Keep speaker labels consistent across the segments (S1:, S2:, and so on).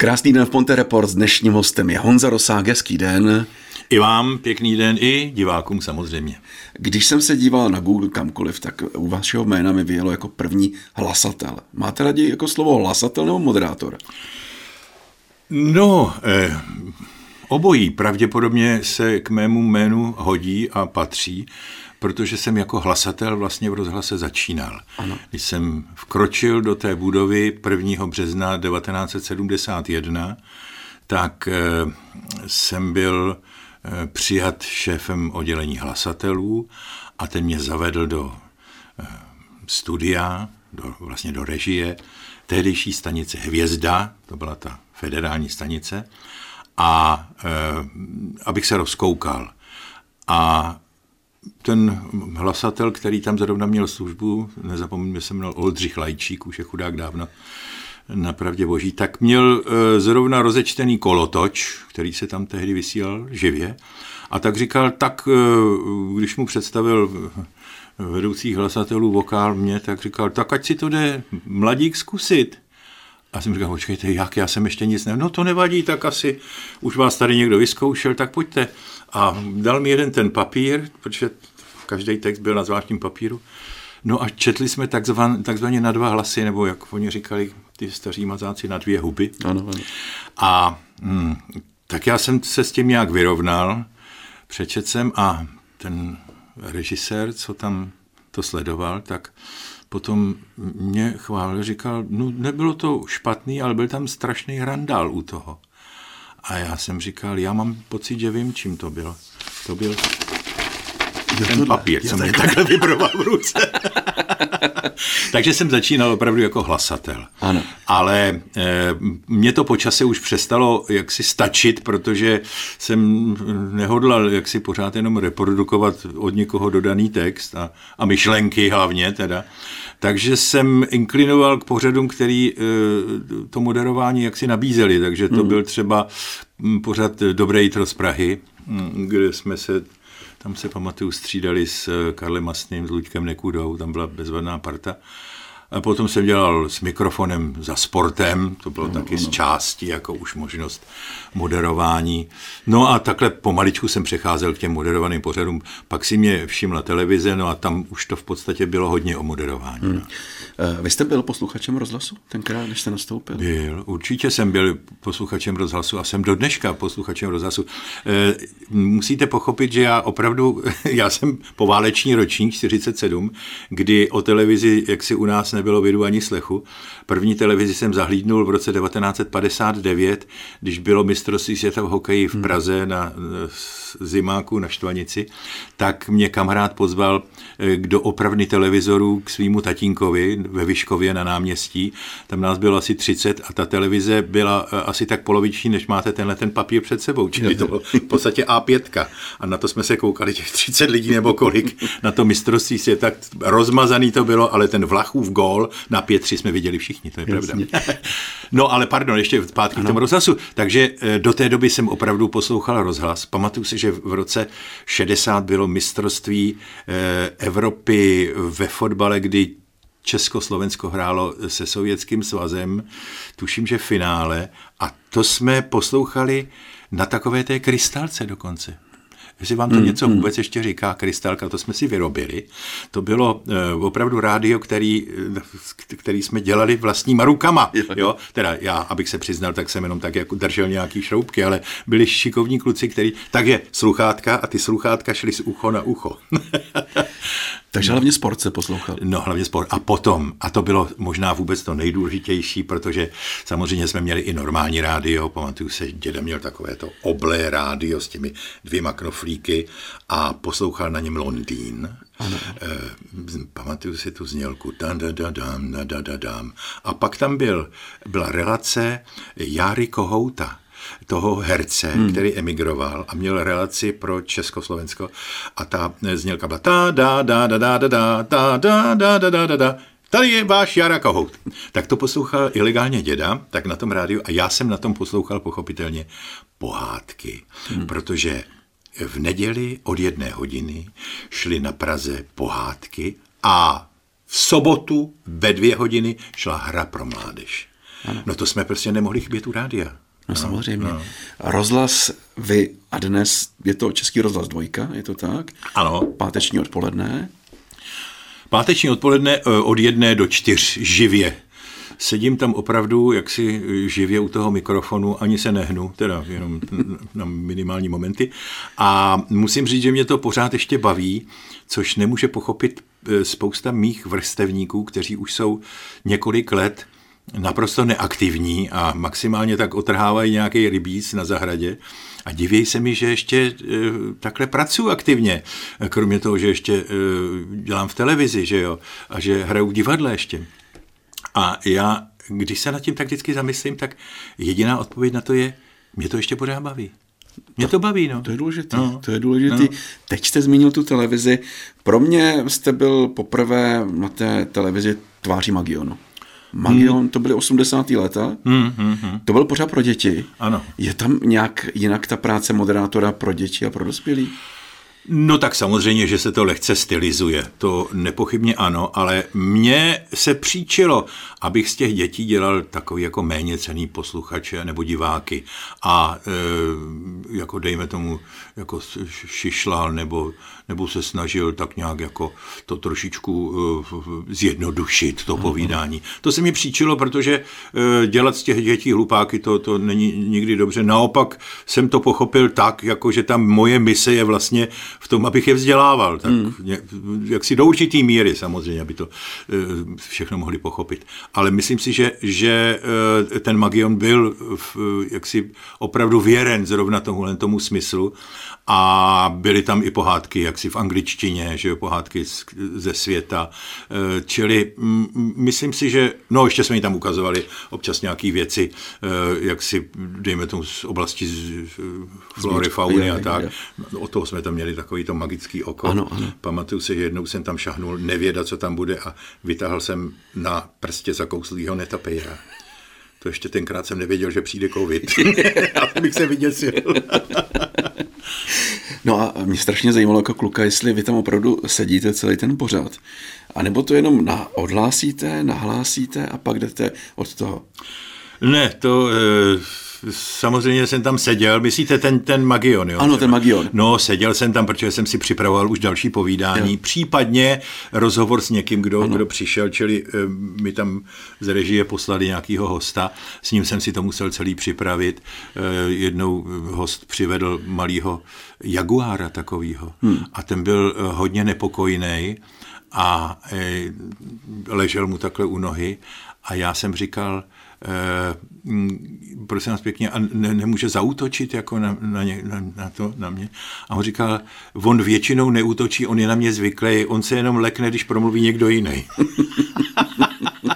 S1: Krásný den v Ponte Report s dnešním hostem je Honza Rosák, hezký den.
S2: I vám pěkný den, i divákům samozřejmě.
S1: Když jsem se díval na Google kamkoliv, tak u vašeho jména mi vyjelo jako první hlasatel. Máte raději jako slovo hlasatel nebo moderátor?
S2: No, eh, obojí pravděpodobně se k mému jménu hodí a patří, protože jsem jako hlasatel vlastně v rozhlase začínal. Ano. Když jsem vkročil do té budovy 1. března 1971, tak eh, jsem byl eh, přijat šéfem oddělení hlasatelů a ten mě zavedl do eh, studia, do, vlastně do režie, tehdejší stanice Hvězda, to byla ta federální stanice, a e, abych se rozkoukal. A ten hlasatel, který tam zrovna měl službu, nezapomeňme, se jmenoval Oldřich Lajčík, už je chudák dávno, na pravdě boží, tak měl e, zrovna rozečtený kolotoč, který se tam tehdy vysílal živě. A tak říkal, tak e, když mu představil vedoucích hlasatelů vokál mě, tak říkal, tak ať si to jde mladík zkusit. A jsem říkal, počkejte, jak, já jsem ještě nic ne... No to nevadí, tak asi už vás tady někdo vyzkoušel, tak pojďte. A dal mi jeden ten papír, protože každý text byl na zvláštním papíru. No a četli jsme takzvan, takzvaně na dva hlasy, nebo jak oni říkali, ty staří mazáci, na dvě huby.
S1: Ano, ano.
S2: A hm, tak já jsem se s tím nějak vyrovnal, přečet jsem a ten režisér, co tam to sledoval, tak potom mě chválil, říkal, no nebylo to špatný, ale byl tam strašný randál u toho. A já jsem říkal, já mám pocit, že vím, čím to bylo. To byl ten papír, co mě takhle vybroval v ruce. Takže jsem začínal opravdu jako hlasatel.
S1: Ano.
S2: Ale e, mě to počase už přestalo jaksi stačit, protože jsem nehodlal jaksi pořád jenom reprodukovat od někoho dodaný text a, a myšlenky hlavně teda. Takže jsem inklinoval k pořadům, který e, to moderování jaksi nabízeli. Takže to hmm. byl třeba pořad Dobré jítro z Prahy, kde jsme se tam se pamatuju, střídali s eh, Karlem Masným, s Luďkem Nekudou, tam byla bezvadná parta. A potom jsem dělal s mikrofonem za sportem, to bylo no, taky no. z části, jako už možnost moderování. No a takhle pomaličku jsem přecházel k těm moderovaným pořadům. Pak si mě všimla televize, no a tam už to v podstatě bylo hodně o moderování. Hmm.
S1: Eh, vy jste byl posluchačem rozhlasu tenkrát, když jste nastoupil?
S2: Byl, určitě jsem byl posluchačem rozhlasu a jsem do dneška posluchačem rozhlasu. E, musíte pochopit, že já opravdu, já jsem pováleční ročník 47, kdy o televizi, jak si u nás nebylo vidu ani slechu. První televizi jsem zahlídnul v roce 1959, když bylo mistrovství světa v hokeji v hmm. Praze na zimáku na Štvanici, tak mě kamarád pozval eh, k doopravny televizorů k svýmu tatínkovi ve Vyškově na náměstí. Tam nás bylo asi 30 a ta televize byla eh, asi tak poloviční, než máte tenhle ten papír před sebou. Čili to bylo v podstatě A5. A na to jsme se koukali těch 30 lidí nebo kolik na to mistrovství světa. Rozmazaný to bylo, ale ten Vlachův gól na 5-3 jsme viděli všichni, to je Jasně. pravda. No ale pardon, ještě zpátky k tomu rozhlasu. Takže eh, do té doby jsem opravdu poslouchal rozhlas. Pamatuju si, že v roce 60 bylo mistrovství eh, Evropy ve fotbale, kdy Československo hrálo se Sovětským svazem, tuším, že finále, a to jsme poslouchali na takové té krystalce dokonce. Jestli vám to mm, něco mm. vůbec ještě říká, krystalka, to jsme si vyrobili. To bylo uh, opravdu rádio, který, eh, který jsme dělali vlastníma rukama. Jo? Teda já, abych se přiznal, tak jsem jenom tak jako držel nějaký šroubky, ale byli šikovní kluci, který... Takže sluchátka a ty sluchátka šly z ucho na ucho.
S1: Takže hlavně sport se poslouchal.
S2: No, hlavně sport. A potom, a to bylo možná vůbec to nejdůležitější, protože samozřejmě jsme měli i normální rádio, pamatuju se, děda měl takové to oblé rádio s těmi dvěma knoflíky a poslouchal na něm Londýn. Ano. E, pamatuju si tu znělku. Da, da, da, dam, da, da, da, dam. A pak tam byl, byla relace Jary Kohouta toho herce, hmm. který emigroval a měl relaci pro Československo a ta znělka byla ta da da da da da da da da da da da da da Tady je váš Jara Kohout. Tak to poslouchal ilegálně děda, tak na tom rádiu a já jsem na tom poslouchal pochopitelně pohádky, hmm. protože v neděli od jedné hodiny šly na Praze pohádky a v sobotu ve dvě hodiny šla hra pro mládež.
S1: ano.
S2: No to jsme prostě nemohli chybět u rádia.
S1: No, samozřejmě. No. Rozhlas vy a dnes je to Český rozhlas dvojka, je to tak?
S2: Ano.
S1: Páteční odpoledne.
S2: Páteční odpoledne eh, od jedné do čtyř živě. Sedím tam opravdu jaksi živě u toho mikrofonu, ani se nehnu, teda jenom na minimální momenty. A musím říct, že mě to pořád ještě baví, což nemůže pochopit eh, spousta mých vrstevníků, kteří už jsou několik let naprosto neaktivní a maximálně tak otrhávají nějaký rybíc na zahradě a diví se mi, že ještě e, takhle pracuji aktivně, kromě toho, že ještě e, dělám v televizi, že jo, a že hraju v divadle ještě. A já, když se nad tím tak vždycky zamyslím, tak jediná odpověď na to je, mě to ještě pořád baví. Mě to baví, no.
S1: To je důležité. No. To je důležité. No. Teď jste zmínil tu televizi. Pro mě jste byl poprvé na té televizi tváří Magionu. Magion, hmm. to byly 80. léta, hmm, hmm, hmm. to byl pořád pro děti.
S2: Ano.
S1: Je tam nějak jinak ta práce moderátora pro děti a pro dospělí?
S2: No tak samozřejmě, že se to lehce stylizuje, to nepochybně ano, ale mně se příčilo, abych z těch dětí dělal takový jako méně cený posluchače nebo diváky a e, jako dejme tomu jako šišlal nebo, nebo se snažil tak nějak jako to trošičku e, zjednodušit, to povídání. To se mi příčilo, protože e, dělat z těch dětí hlupáky to, to není nikdy dobře. Naopak jsem to pochopil tak, jako že tam moje mise je vlastně v tom, abych je vzdělával. Tak hmm. jak si do určitý míry samozřejmě, aby to eh, všechno mohli pochopit. Ale myslím si, že, že eh, ten Magion byl v, jaksi opravdu věren zrovna tomuhle tomu smyslu a byly tam i pohádky, jaksi v angličtině, že jo, pohádky z, ze světa. Eh, čili myslím si, že, no ještě jsme jim tam ukazovali občas nějaké věci, jak si, dejme tomu z oblasti z, flory, fauny a tak. O toho jsme tam měli takový to magický oko.
S1: Ano, ano.
S2: Pamatuju si, že jednou jsem tam šahnul, nevěda, co tam bude a vytáhl jsem na prstě zakouslýho netapejra. To ještě tenkrát jsem nevěděl, že přijde covid. a bych se vyděsil.
S1: No a mě strašně zajímalo jako kluka, jestli vy tam opravdu sedíte celý ten pořád. A nebo to jenom na, odhlásíte, nahlásíte a pak jdete od toho?
S2: Ne, to... E samozřejmě jsem tam seděl, myslíte ten, ten Magion, jo?
S1: Ano, ten Magion.
S2: No, seděl jsem tam, protože jsem si připravoval už další povídání, jo. případně rozhovor s někým, kdo, kdo přišel, čili e, mi tam z režie poslali nějakého hosta, s ním jsem si to musel celý připravit. E, jednou host přivedl malého jaguára takového hmm. a ten byl eh, hodně nepokojný a e, ležel mu takhle u nohy a já jsem říkal, Eh, prosím vás pěkně, a ne, nemůže zautočit jako na, na, ně, na, na, to, na mě. A on říkal, on většinou neútočí, on je na mě zvyklý, on se jenom lekne, když promluví někdo jiný.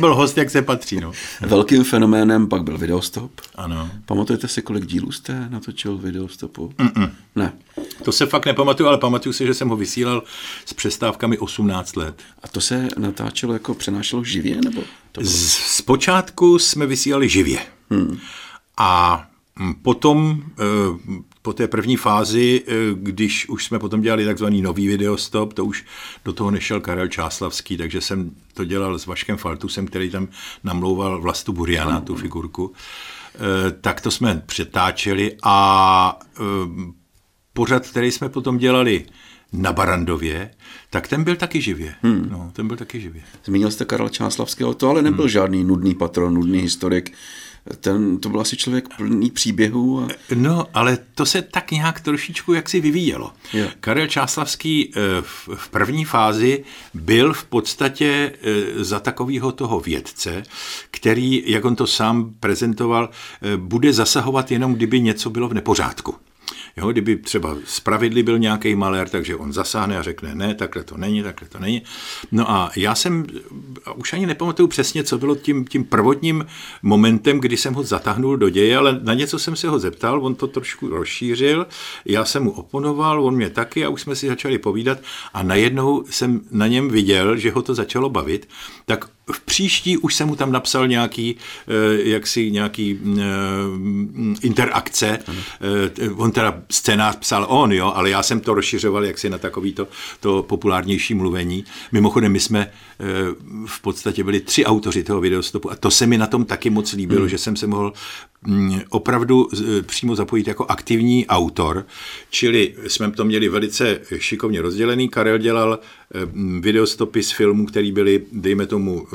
S2: byl host, jak se patří. No.
S1: Velkým fenoménem pak byl videostop.
S2: Ano.
S1: Pamatujete si, kolik dílů jste natočil videostopu? Mm-mm. Ne.
S2: To se fakt nepamatuju, ale pamatuju si, že jsem ho vysílal s přestávkami 18 let.
S1: A to se natáčelo jako přenášelo živě? Nebo to bylo...
S2: Zpočátku jsme vysílali živě. Hmm. A Potom, eh, po té první fázi, eh, když už jsme potom dělali takzvaný nový videostop, to už do toho nešel Karel Čáslavský, takže jsem to dělal s Vaškem Faltusem, který tam namlouval Vlastu Buriana, tu figurku. Eh, tak to jsme přetáčeli a pořad, který jsme potom dělali na Barandově, tak ten byl taky živě. Hmm. No, ten byl taky živě.
S1: Zmínil jste Karel Čáslavského, to ale nebyl hmm. žádný nudný patron, nudný historik ten, to byl asi člověk plný příběhů. A...
S2: No, ale to se tak nějak trošičku jaksi vyvíjelo. Je. Karel Čáslavský eh, v první fázi byl v podstatě eh, za takového toho vědce, který, jak on to sám prezentoval, eh, bude zasahovat jenom, kdyby něco bylo v nepořádku. Jo, kdyby třeba z pravidly byl nějaký malér, takže on zasáhne a řekne, ne, takhle to není, takhle to není. No a já jsem, už ani nepamatuju přesně, co bylo tím, tím prvotním momentem, kdy jsem ho zatáhnul do děje, ale na něco jsem se ho zeptal, on to trošku rozšířil, já jsem mu oponoval, on mě taky a už jsme si začali povídat a najednou jsem na něm viděl, že ho to začalo bavit, tak v příští už jsem mu tam napsal nějaký, eh, jaksi nějaký eh, interakce. Eh, on teda scénář psal on, jo, ale já jsem to rozšiřoval jaksi na takový to, to populárnější mluvení. Mimochodem, my jsme v podstatě byli tři autoři toho videostopu a to se mi na tom taky moc líbilo, hmm. že jsem se mohl opravdu přímo zapojit jako aktivní autor, čili jsme to měli velice šikovně rozdělený. Karel dělal videostopy z filmů, které byly, dejme tomu,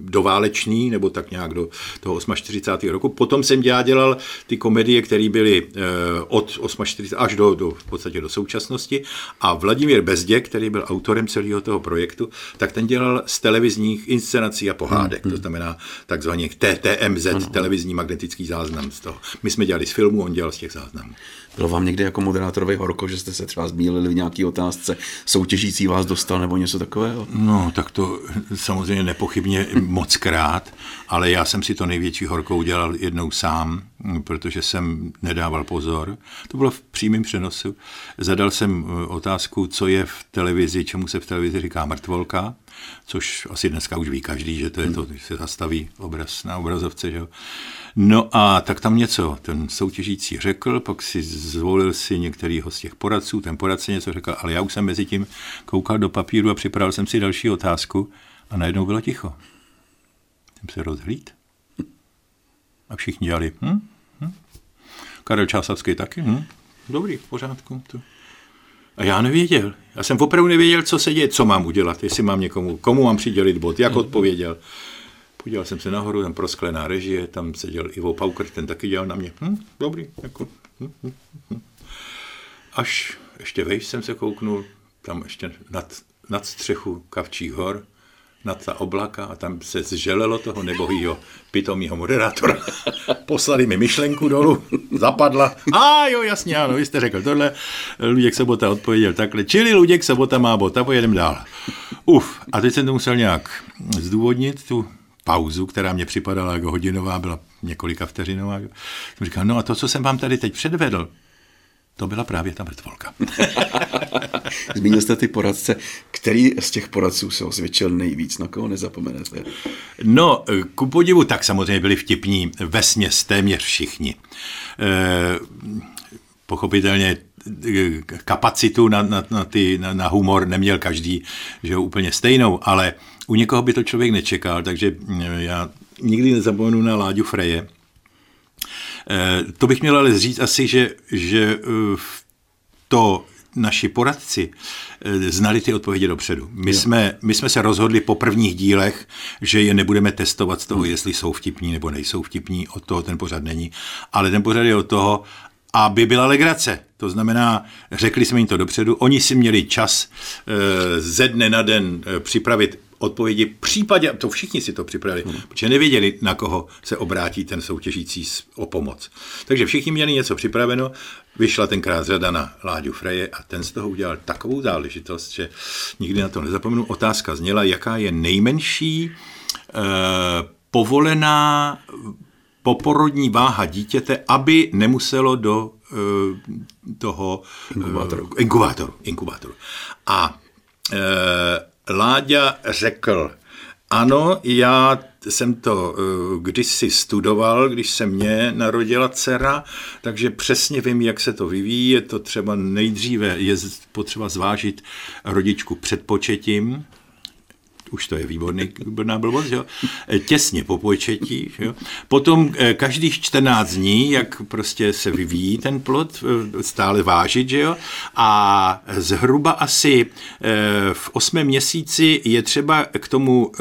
S2: dováleční, nebo tak nějak do toho 48. roku. Potom jsem já dělal ty komedie, které byly od 48 až do, do, v podstatě do současnosti. A Vladimír Bezdě, který byl autorem celého toho projektu, tak ten dělal z televizních inscenací a pohádek, hmm, to znamená takzvaně TTMZ, ano. televizní magnetický záznam z toho. My jsme dělali z filmu, on dělal z těch záznamů.
S1: Bylo vám někdy jako moderátorovi horko, že jste se třeba zmílili v nějaké otázce, soutěžící vás dostal nebo něco takového?
S2: No, tak to samozřejmě nepochybně moc krát, ale já jsem si to největší horko udělal jednou sám, protože jsem nedával pozor. To bylo v přímém přenosu. Zadal jsem eh, otázku, co je v televizi, čemu se v televizi říká mrtvolka, což asi dneska už ví každý, že to je to, když se zastaví obraz na obrazovce. Že? No a tak tam něco ten soutěžící řekl, pak si zvolil si některýho z těch poradců, ten poradce něco řekl, ale já už jsem mezi tím koukal do papíru a připravil jsem si další otázku a najednou bylo ticho. Jsem se rozhlíd a všichni dělali hm? Hm? Karel Čásavský taky, hm? dobrý, v pořádku. To. A já nevěděl. Já jsem opravdu nevěděl, co se děje, co mám udělat, jestli mám někomu, komu mám přidělit bod, jak odpověděl. Podíval jsem se nahoru, tam prosklená režie, tam seděl Ivo Pauker, ten taky dělal na mě. Hm, dobrý, jako. Hm, hm, hm. Až ještě vejš jsem se kouknul, tam ještě nad, nad střechu Kavčích hor, nad ta oblaka a tam se zželelo toho nebohýho pitomýho moderátora. Poslali mi myšlenku dolů, zapadla. A jo, jasně, ano, vy jste řekl tohle. Luděk Sobota odpověděl takhle. Čili Luděk Sobota má bod a pojedeme dál. Uf, a teď jsem to musel nějak zdůvodnit, tu pauzu, která mě připadala jako hodinová, byla několika vteřinová. Jsem říkal, no a to, co jsem vám tady teď předvedl, to byla právě ta mrtvolka.
S1: Zmínil jste ty poradce. Který z těch poradců se osvědčil nejvíc? Na koho nezapomenete?
S2: No, ku podivu, tak samozřejmě byli vtipní vesměs téměř všichni. E, pochopitelně e, kapacitu na, na, na, ty, na, na humor neměl každý, že jo, úplně stejnou, ale u někoho by to člověk nečekal, takže e, já nikdy nezapomenu na Láďu Freje, Eh, to bych měl ale říct asi, že, že eh, to naši poradci eh, znali ty odpovědi dopředu. My, jsme, my jsme se rozhodli po prvních dílech, že je nebudeme testovat z toho, hmm. jestli jsou vtipní nebo nejsou vtipní, od toho ten pořad není, ale ten pořad je od toho, aby byla legrace. To znamená, řekli jsme jim to dopředu, oni si měli čas ze dne na den připravit odpovědi v případě, to všichni si to připravili, hmm. protože nevěděli, na koho se obrátí ten soutěžící o pomoc. Takže všichni měli něco připraveno, vyšla tenkrát řada na Láďu Freje a ten z toho udělal takovou záležitost, že nikdy na to nezapomenu. Otázka zněla, jaká je nejmenší eh, povolená poporodní váha dítěte, aby nemuselo do eh, toho
S1: inkubátoru.
S2: Eh, inkubátoru, inkubátoru. A eh, Láďa řekl, ano, já jsem to uh, kdysi studoval, když se mě narodila dcera, takže přesně vím, jak se to vyvíjí. Je to třeba nejdříve je potřeba zvážit rodičku před početím, už to je výborný, výborná blbost, jo? těsně po početí. Jo? Potom eh, každých 14 dní, jak prostě se vyvíjí ten plod, eh, stále vážit, že jo? a zhruba asi v osmém měsíci je třeba k tomu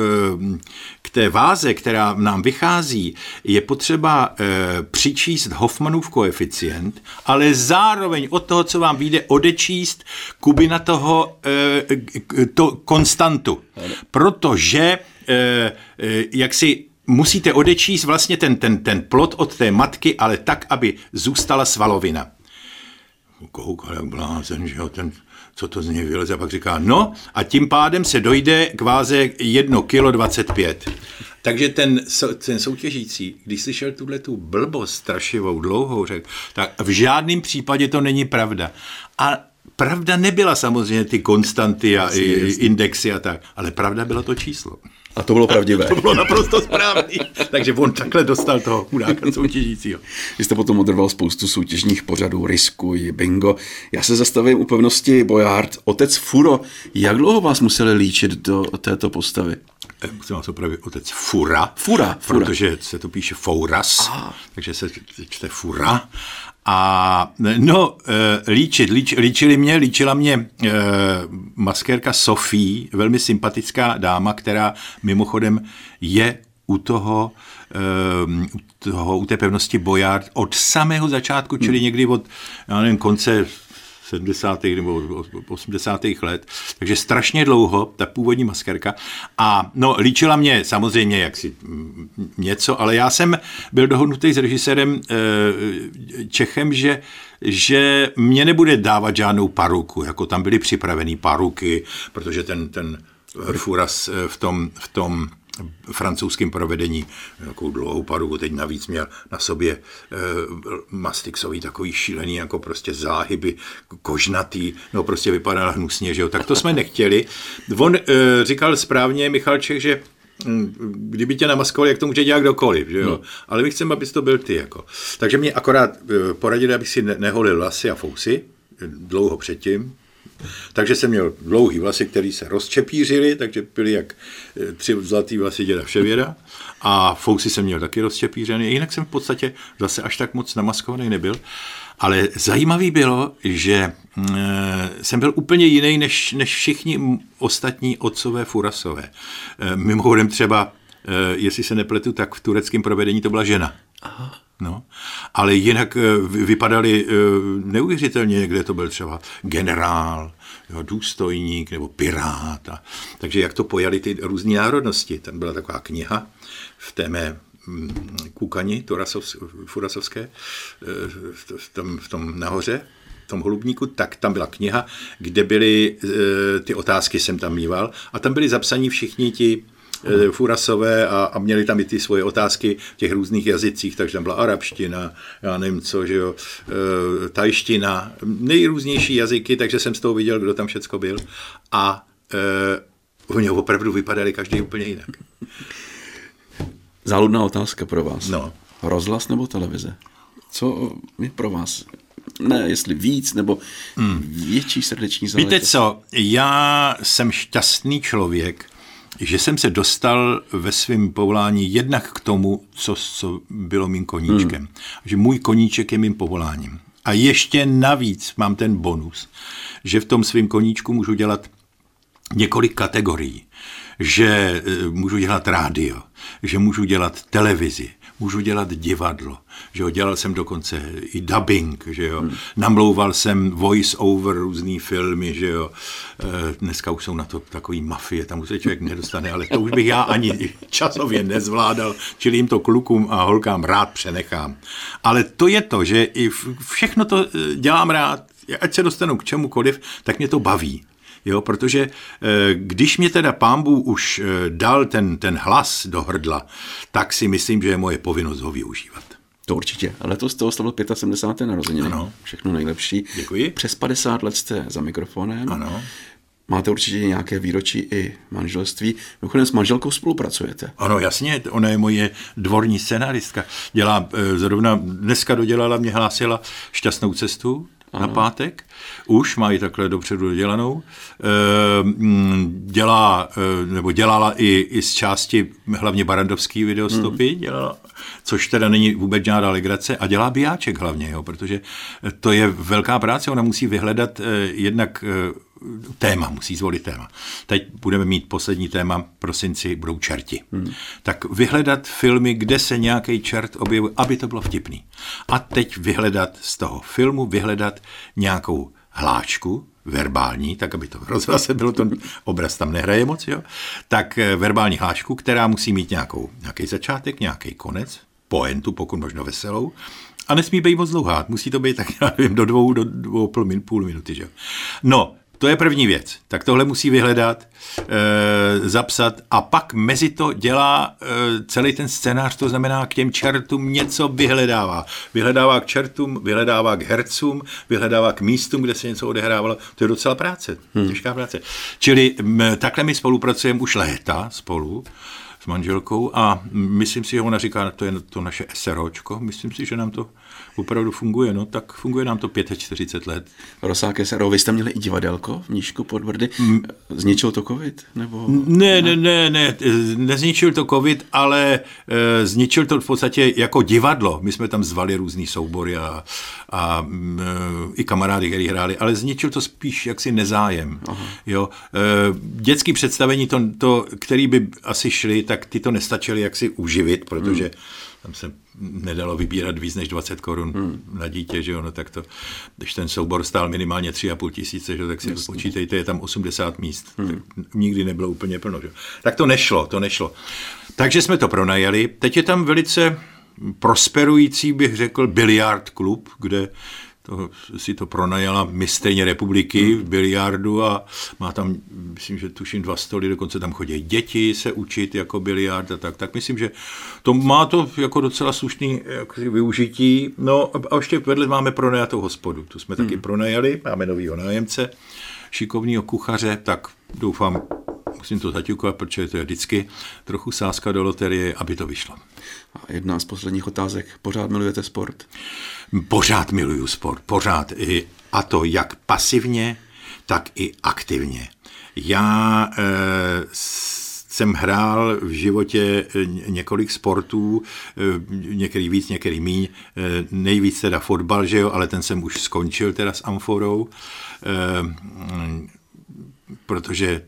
S2: k té váze, která nám vychází, je potřeba e, přičíst Hoffmanův koeficient, ale zároveň od toho, co vám vyjde, odečíst kubina toho e, to konstantu. Protože e, e, jak si musíte odečíst vlastně ten, ten, ten plot od té matky, ale tak, aby zůstala svalovina. Koukal jak blázen, že jo, ten co to z něj vyleze, a pak říká, no a tím pádem se dojde k váze 1 kg 25. Takže ten, ten soutěžící, když slyšel tuhle tu blbost strašivou, dlouhou, řekl, tak v žádném případě to není pravda. A pravda nebyla samozřejmě ty konstanty a indexy a tak, ale pravda bylo to číslo.
S1: A to bylo pravdivé.
S2: to bylo naprosto správný. Takže on takhle dostal toho chudáka soutěžícího.
S1: Vy jste potom odrval spoustu soutěžních pořadů, riskuj, bingo. Já se zastavím u pevnosti Bojard. Otec Furo, jak dlouho vás museli líčit do této postavy?
S2: Musím vás opravit, otec Fura.
S1: Fura,
S2: Fura. Protože se to píše Fouras, ah. takže se čte Fura. A no, eh, líčit, líč, líčili mě, líčila mě eh, maskérka Sofie, velmi sympatická dáma, která mimochodem je u toho, u, toho, u té pevnosti Bojard od samého začátku, čili hmm. někdy od, já nevím, konce 70. nebo 80. let, takže strašně dlouho, ta původní maskerka. A no, líčila mě samozřejmě jaksi něco, ale já jsem byl dohodnutý s režisérem e, Čechem, že že mě nebude dávat žádnou paruku, jako tam byly připravený paruky, protože ten, ten Furas eh, v tom, v tom francouzském provedení, takovou dlouhou paruku, teď navíc měl na sobě e, mastixový takový šílený, jako prostě záhyby, kožnatý, no prostě vypadal hnusně, že jo, tak to jsme nechtěli. On e, říkal správně, Michalček, že hm, kdyby tě namaskovali, jak to může dělat kdokoliv, že jo? Hmm. Ale my chceme, abys to byl ty, jako. Takže mě akorát e, poradili, abych si neholil vlasy a fousy, dlouho předtím, takže jsem měl dlouhý vlasy, které se rozčepířily, takže byly jak eh, tři zlatý vlasy děda Vševěda. A fousy jsem měl taky rozčepířený. Jinak jsem v podstatě zase až tak moc namaskovaný nebyl. Ale zajímavý bylo, že e, jsem byl úplně jiný než, než všichni ostatní otcové furasové. E, mimochodem třeba, jestli se nepletu, tak v tureckém provedení to byla žena. Aha. No, ale jinak eh, vypadali eh, neuvěřitelně, kde to byl třeba generál, jo, důstojník nebo pirát. A, takže jak to pojali ty různé národnosti. Tam byla taková kniha v té mé mm, kůkani furasovské eh, v tom, v tom nahoře, v tom holubníku, tak tam byla kniha, kde byly ty otázky, jsem tam mýval, a tam byli zapsaní všichni ti Furasové a, a měli tam i ty svoje otázky v těch různých jazycích, takže tam byla arabština, já nevím co, že jo, e, tajština, nejrůznější jazyky, takže jsem z toho viděl, kdo tam všecko byl a e, oni opravdu vypadali každý úplně jinak.
S1: Záludná otázka pro vás.
S2: No.
S1: Rozhlas nebo televize? Co je pro vás ne jestli víc nebo hmm. větší srdeční záležitost.
S2: Víte co, já jsem šťastný člověk, že jsem se dostal ve svém povolání jednak k tomu, co, co bylo mým koníčkem. Hmm. Že můj koníček je mým povoláním. A ještě navíc mám ten bonus, že v tom svém koníčku můžu dělat několik kategorií. Že eh, můžu dělat rádio, že můžu dělat televizi, můžu dělat divadlo, že jo, dělal jsem dokonce i dubbing, že jo, hmm. namlouval jsem voice over různý filmy, že jo, e, dneska už jsou na to takový mafie, tam už se člověk nedostane, ale to už bych já ani časově nezvládal, čili jim to klukům a holkám rád přenechám. Ale to je to, že i všechno to e, dělám rád, ať se dostanu k čemukoliv, tak mě to baví. Jo, protože eh, když mě teda pámbu už eh, dal ten, ten hlas do hrdla, tak si myslím, že je moje povinnost ho využívat.
S1: To určitě. Ale to z toho slavil 75. narozeniny. Ano. Všechno nejlepší.
S2: Děkuji.
S1: Přes 50 let jste za mikrofonem.
S2: Ano.
S1: Máte určitě nějaké výročí i manželství. Mimochodem s manželkou spolupracujete.
S2: Ano, jasně, ona je moje dvorní scenaristka. Dělá, eh, zrovna dneska dodělala, mě hlásila šťastnou cestu, ano. na pátek. Už mají takhle dopředu dodělanou. Ehm, dělá, eh, nebo dělala i, i z části hlavně barandovský videostopy, hmm. dělala, což teda není vůbec žádná legrace a dělá bijáček hlavně, jo, protože to je velká práce, ona musí vyhledat eh, jednak eh, téma, musí zvolit téma. Teď budeme mít poslední téma, prosinci budou čerti. Hmm. Tak vyhledat filmy, kde se nějaký čert objevuje, aby to bylo vtipný. A teď vyhledat z toho filmu, vyhledat nějakou hláčku, verbální, tak aby to rozhlase bylo, ten obraz tam nehraje moc, jo? tak eh, verbální hláčku, která musí mít nějakou, nějaký začátek, nějaký konec, poentu, pokud možno veselou, a nesmí být moc dlouhá, musí to být tak, já nevím, do dvou, do dvou půl minuty, že? No, To je první věc. Tak tohle musí vyhledat, e, zapsat a pak mezi to dělá e, celý ten scénář, to znamená k těm čertům něco vyhledává. Vyhledává k čertům, vyhledává k hercům, vyhledává k místům, kde se něco odehrávalo. To je docela práce, hmm. těžká práce. Čili m, takhle my spolupracujeme už léta spolu s manželkou a myslím si, že ona říká, to je to naše SROčko, myslím si, že nám to opravdu funguje, no tak funguje nám to 45 let.
S1: Rosáke SRO, vy jste měli i divadelko v Nížku pod Brdy, zničil to covid? Nebo...
S2: Ne, ne, ne, ne, nezničil to covid, ale e, zničil to v podstatě jako divadlo. My jsme tam zvali různý soubory a, a e, i kamarády, kteří hráli, ale zničil to spíš jaksi nezájem. Aha. Jo. E, dětský představení, to, to, který by asi šli, tak ty to nestačili jaksi uživit, protože hmm. Tam se nedalo vybírat víc než 20 korun hmm. na dítě, že ono, tak to, když ten soubor stál minimálně 3,5 tisíce, že, tak si Jasně. počítejte, je tam 80 míst. Hmm. Tak nikdy nebylo úplně plno. Že? Tak to nešlo, to nešlo. Takže jsme to pronajali. Teď je tam velice prosperující, bych řekl, biliard klub, kde to, si to pronajala mistrně republiky hmm. v biliardu a má tam, myslím, že tuším dva stoly, dokonce tam chodí děti se učit jako biliard a tak. Tak myslím, že to má to jako docela slušný jako využití. No a ještě vedle máme pronajatou hospodu. Tu jsme hmm. taky pronajali, máme novýho nájemce, šikovného kuchaře, tak doufám, musím to zaťukovat, protože to je vždycky trochu sázka do loterie, aby to vyšlo.
S1: A jedna z posledních otázek. Pořád milujete sport?
S2: Pořád miluju sport, pořád. I, a to jak pasivně, tak i aktivně. Já e, jsem hrál v životě eh, několik sportů, eh, některý víc, některý míň, nejvíc teda fotbal, že jo, ale ten jsem už skončil teda s amforou protože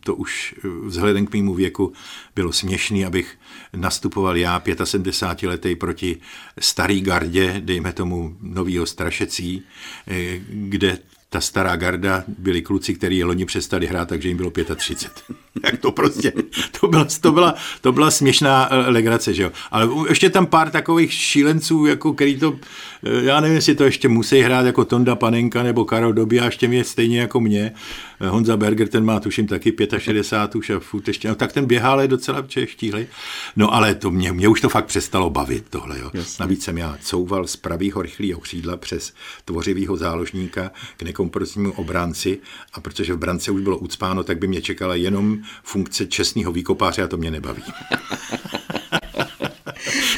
S2: to už vzhledem k mému věku bylo směšný, abych nastupoval já 75 letý proti starý gardě, dejme tomu novýho strašecí, eh, kde ta stará garda byli kluci, kteří loni přestali hrát, takže jim bylo 35. Jak to prostě, to byla, to byla, to byla směšná eh, legrace, že jo. Ale ještě tam pár takových šílenců, jako který to, eh, já nevím, jestli to ještě musí hrát jako Tonda Panenka nebo Karol Doby a ještě mě stejně jako mě. Honza Berger, ten má tuším taky 65 už a furt ještě, no, tak ten běhá, ale je docela štíhlý. No ale to mě, mě už to fakt přestalo bavit tohle, jo. Jasně. Navíc jsem já couval z pravýho rychlého křídla přes tvořivého záložníka k nekompresnímu obránci a protože v brance už bylo ucpáno, tak by mě čekala jenom funkce čestného výkopáře a to mě nebaví.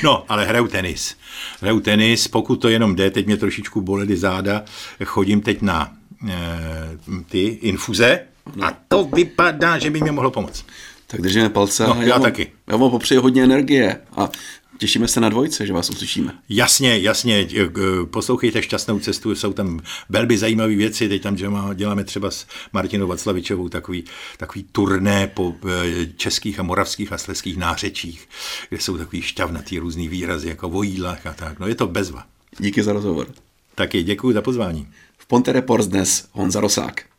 S2: No, ale hraju tenis. Hraju tenis, pokud to jenom jde, teď mě trošičku bolely záda, chodím teď na ty infuze a to vypadá, že by mě mohlo pomoct.
S1: Tak držíme palce.
S2: No, já, já taky.
S1: Já vám popřeji hodně energie a Těšíme se na dvojce, že vás uslyšíme.
S2: Jasně, jasně. Poslouchejte šťastnou cestu, jsou tam velmi zajímavé věci. Teď tam děláme třeba s Martinou Vaclavičovou takový, takový turné po e, českých a moravských a sleských nářečích, kde jsou takový šťavnatý různý výrazy, jako vojílách a tak. No je to bezva.
S1: Díky za rozhovor.
S2: Taky děkuji za pozvání.
S1: Ponte Reports dnes Honza Rosák.